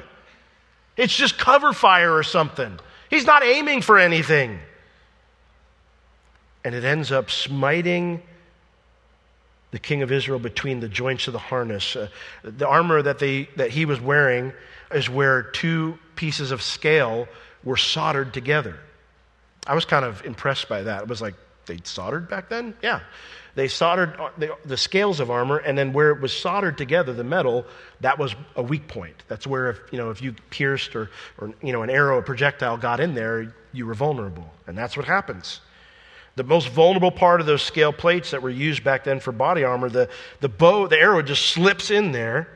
It's just cover fire or something. He's not aiming for anything. And it ends up smiting the king of Israel between the joints of the harness. Uh, the armor that, they, that he was wearing is where two pieces of scale were soldered together. I was kind of impressed by that. It was like, they soldered back then? Yeah. They soldered uh, the, the, scales of armor, and then where it was soldered together, the metal, that was a weak point. That's where, if, you know, if you pierced or, or you know, an arrow, a projectile got in there, you were vulnerable. And that's what happens. The most vulnerable part of those scale plates that were used back then for body armor, the, the bow, the arrow just slips in there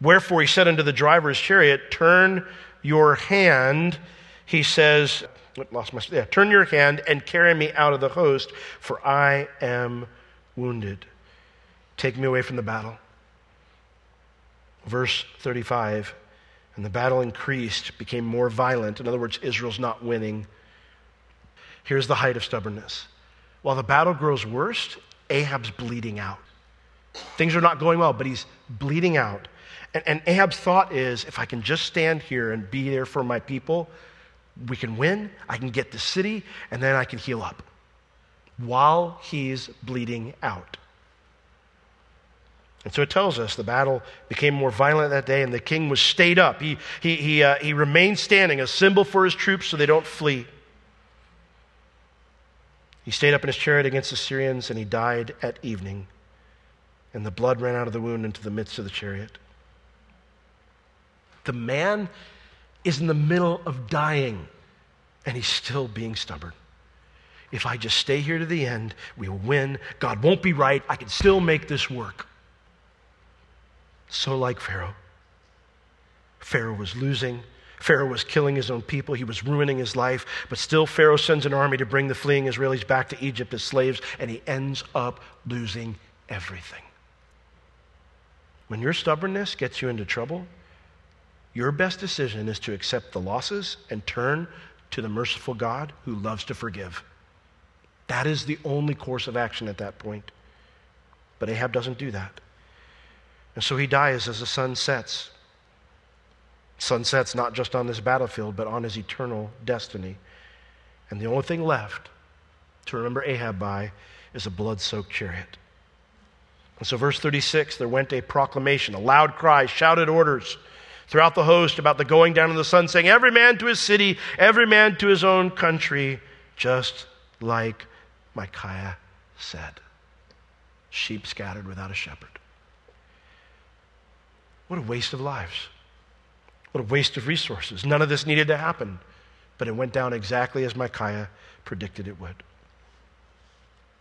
Wherefore he said unto the driver of his chariot, Turn your hand, he says, lost my, yeah, turn your hand and carry me out of the host, for I am wounded. Take me away from the battle. Verse 35 And the battle increased, became more violent. In other words, Israel's not winning. Here's the height of stubbornness. While the battle grows worse, Ahab's bleeding out. Things are not going well, but he's bleeding out. And, and Ahab's thought is if I can just stand here and be there for my people, we can win, I can get the city, and then I can heal up while he's bleeding out. And so it tells us the battle became more violent that day, and the king was stayed up. He, he, he, uh, he remained standing, a symbol for his troops so they don't flee. He stayed up in his chariot against the Syrians, and he died at evening. And the blood ran out of the wound into the midst of the chariot. The man is in the middle of dying, and he's still being stubborn. If I just stay here to the end, we'll win. God won't be right. I can still make this work. So, like Pharaoh, Pharaoh was losing. Pharaoh was killing his own people. He was ruining his life. But still, Pharaoh sends an army to bring the fleeing Israelis back to Egypt as slaves, and he ends up losing everything. When your stubbornness gets you into trouble, your best decision is to accept the losses and turn to the merciful God who loves to forgive. That is the only course of action at that point. But Ahab doesn't do that. And so he dies as the sun sets. Sun sets not just on this battlefield, but on his eternal destiny. And the only thing left to remember Ahab by is a blood soaked chariot. And so, verse 36 there went a proclamation, a loud cry, shouted orders throughout the host about the going down of the sun, saying, Every man to his city, every man to his own country, just like Micaiah said. Sheep scattered without a shepherd. What a waste of lives. What a waste of resources. None of this needed to happen, but it went down exactly as Micaiah predicted it would.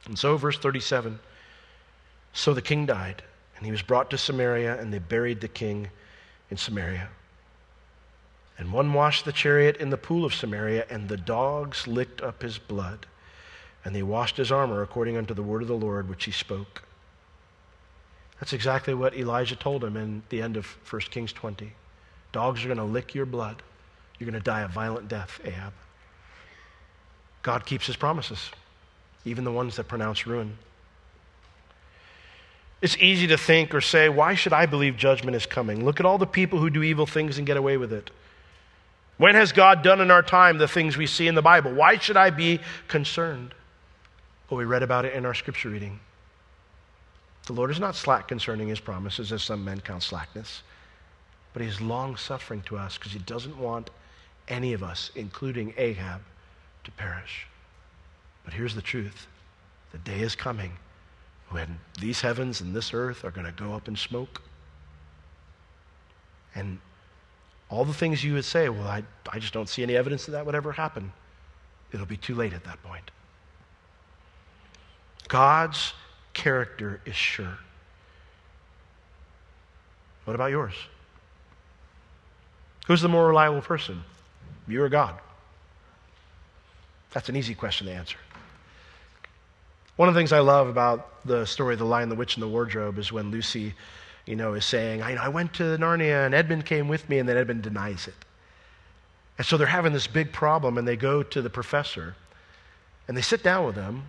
And so, verse 37 so the king died, and he was brought to Samaria, and they buried the king in Samaria. And one washed the chariot in the pool of Samaria, and the dogs licked up his blood. And they washed his armor according unto the word of the Lord which he spoke. That's exactly what Elijah told him in the end of 1 Kings 20. Dogs are going to lick your blood. You're going to die a violent death, Ahab. God keeps his promises, even the ones that pronounce ruin. It's easy to think or say, why should I believe judgment is coming? Look at all the people who do evil things and get away with it. When has God done in our time the things we see in the Bible? Why should I be concerned? Well, we read about it in our scripture reading. The Lord is not slack concerning his promises, as some men count slackness, but he is long suffering to us because he doesn't want any of us, including Ahab, to perish. But here's the truth the day is coming when these heavens and this earth are going to go up in smoke. And all the things you would say, well, I, I just don't see any evidence that that would ever happen, it'll be too late at that point. God's character is sure. What about yours? Who's the more reliable person? You or God? That's an easy question to answer. One of the things I love about the story of The Lion, the Witch, and the Wardrobe is when Lucy, you know, is saying, I, I went to Narnia and Edmund came with me, and then Edmund denies it. And so they're having this big problem, and they go to the professor, and they sit down with him,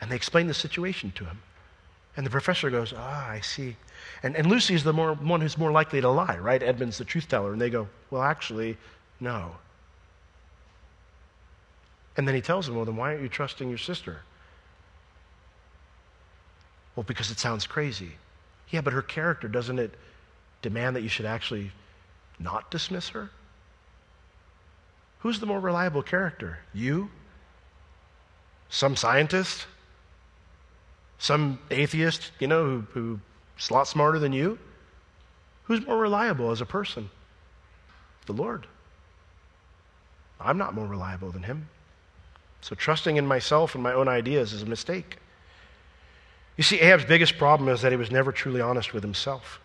and they explain the situation to him. And the professor goes, Ah, I see. And, and Lucy is the more, one who's more likely to lie, right? Edmund's the truth teller. And they go, Well, actually, no. And then he tells them, Well, then why aren't you trusting your sister? Well, because it sounds crazy. Yeah, but her character, doesn't it demand that you should actually not dismiss her? Who's the more reliable character? You? Some scientist? Some atheist, you know, who, who's a lot smarter than you? Who's more reliable as a person? The Lord. I'm not more reliable than him. So trusting in myself and my own ideas is a mistake. You see, Ahab's biggest problem is that he was never truly honest with himself.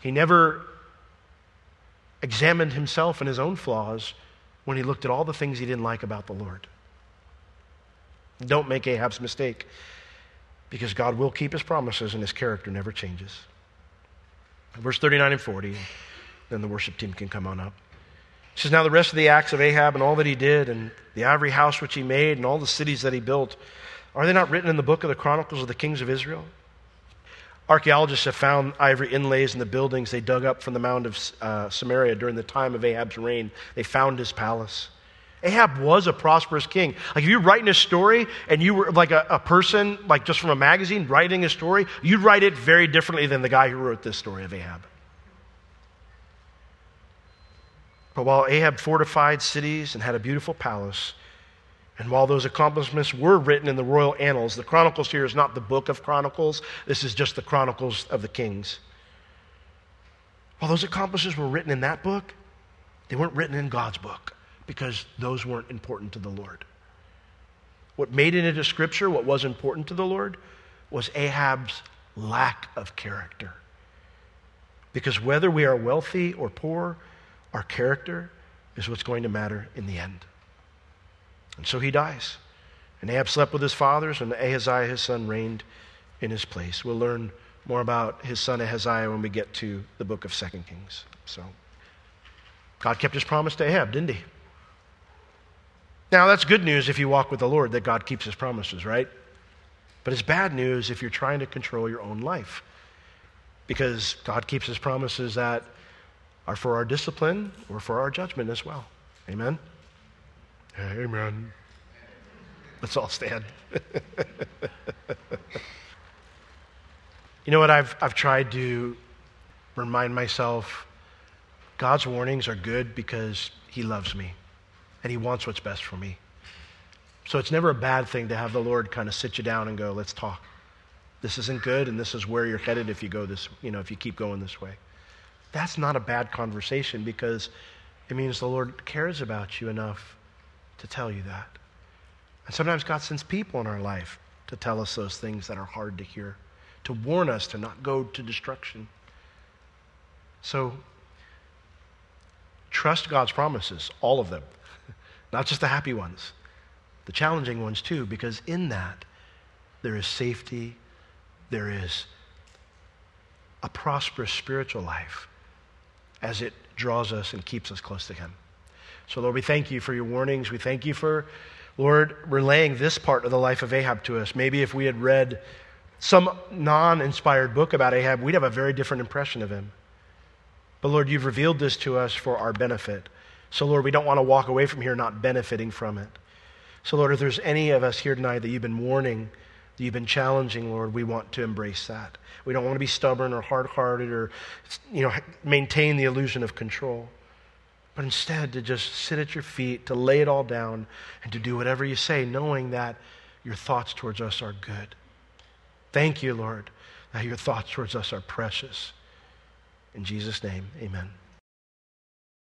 He never examined himself and his own flaws when he looked at all the things he didn't like about the Lord. Don't make Ahab's mistake because God will keep his promises and his character never changes. Verse 39 and 40, then the worship team can come on up. It says, Now the rest of the acts of Ahab and all that he did, and the ivory house which he made, and all the cities that he built, are they not written in the book of the Chronicles of the Kings of Israel? Archaeologists have found ivory inlays in the buildings they dug up from the mound of uh, Samaria during the time of Ahab's reign. They found his palace. Ahab was a prosperous king. Like if you're writing a story and you were like a, a, person, like just from a magazine, writing a story, you'd write it very differently than the guy who wrote this story of Ahab. But while Ahab fortified cities and had a beautiful palace, and while those accomplishments were written in the royal annals, the Chronicles here is not the book of Chronicles, this is just the Chronicles of the Kings. While those accomplishments were written in that book, they weren't written in God's book because those weren't important to the Lord. What made it into Scripture, what was important to the Lord, was Ahab's lack of character. Because whether we are wealthy or poor, our character is what's going to matter in the end. And so he dies. And Ahab slept with his fathers, and Ahaziah, his son, reigned in his place. We'll learn more about his son Ahaziah when we get to the book of Second Kings. So, God kept his promise to Ahab, didn't he? Now, that's good news if you walk with the Lord that God keeps his promises, right? But it's bad news if you're trying to control your own life. Because God keeps his promises that are for our discipline or for our judgment as well. Amen? Amen. Let's all stand. you know what? I've, I've tried to remind myself God's warnings are good because He loves me and He wants what's best for me. So it's never a bad thing to have the Lord kind of sit you down and go, let's talk. This isn't good, and this is where you're headed if you go this, you know, if you keep going this way. That's not a bad conversation because it means the Lord cares about you enough to tell you that. And sometimes God sends people in our life to tell us those things that are hard to hear, to warn us to not go to destruction. So, trust God's promises, all of them, not just the happy ones, the challenging ones too, because in that there is safety, there is a prosperous spiritual life as it draws us and keeps us close to Him. So, Lord, we thank you for your warnings. We thank you for, Lord, relaying this part of the life of Ahab to us. Maybe if we had read some non inspired book about Ahab, we'd have a very different impression of him. But, Lord, you've revealed this to us for our benefit. So, Lord, we don't want to walk away from here not benefiting from it. So, Lord, if there's any of us here tonight that you've been warning, that you've been challenging, Lord, we want to embrace that. We don't want to be stubborn or hard hearted or, you know, maintain the illusion of control but instead to just sit at your feet, to lay it all down, and to do whatever you say, knowing that your thoughts towards us are good. Thank you, Lord, that your thoughts towards us are precious. In Jesus' name, amen.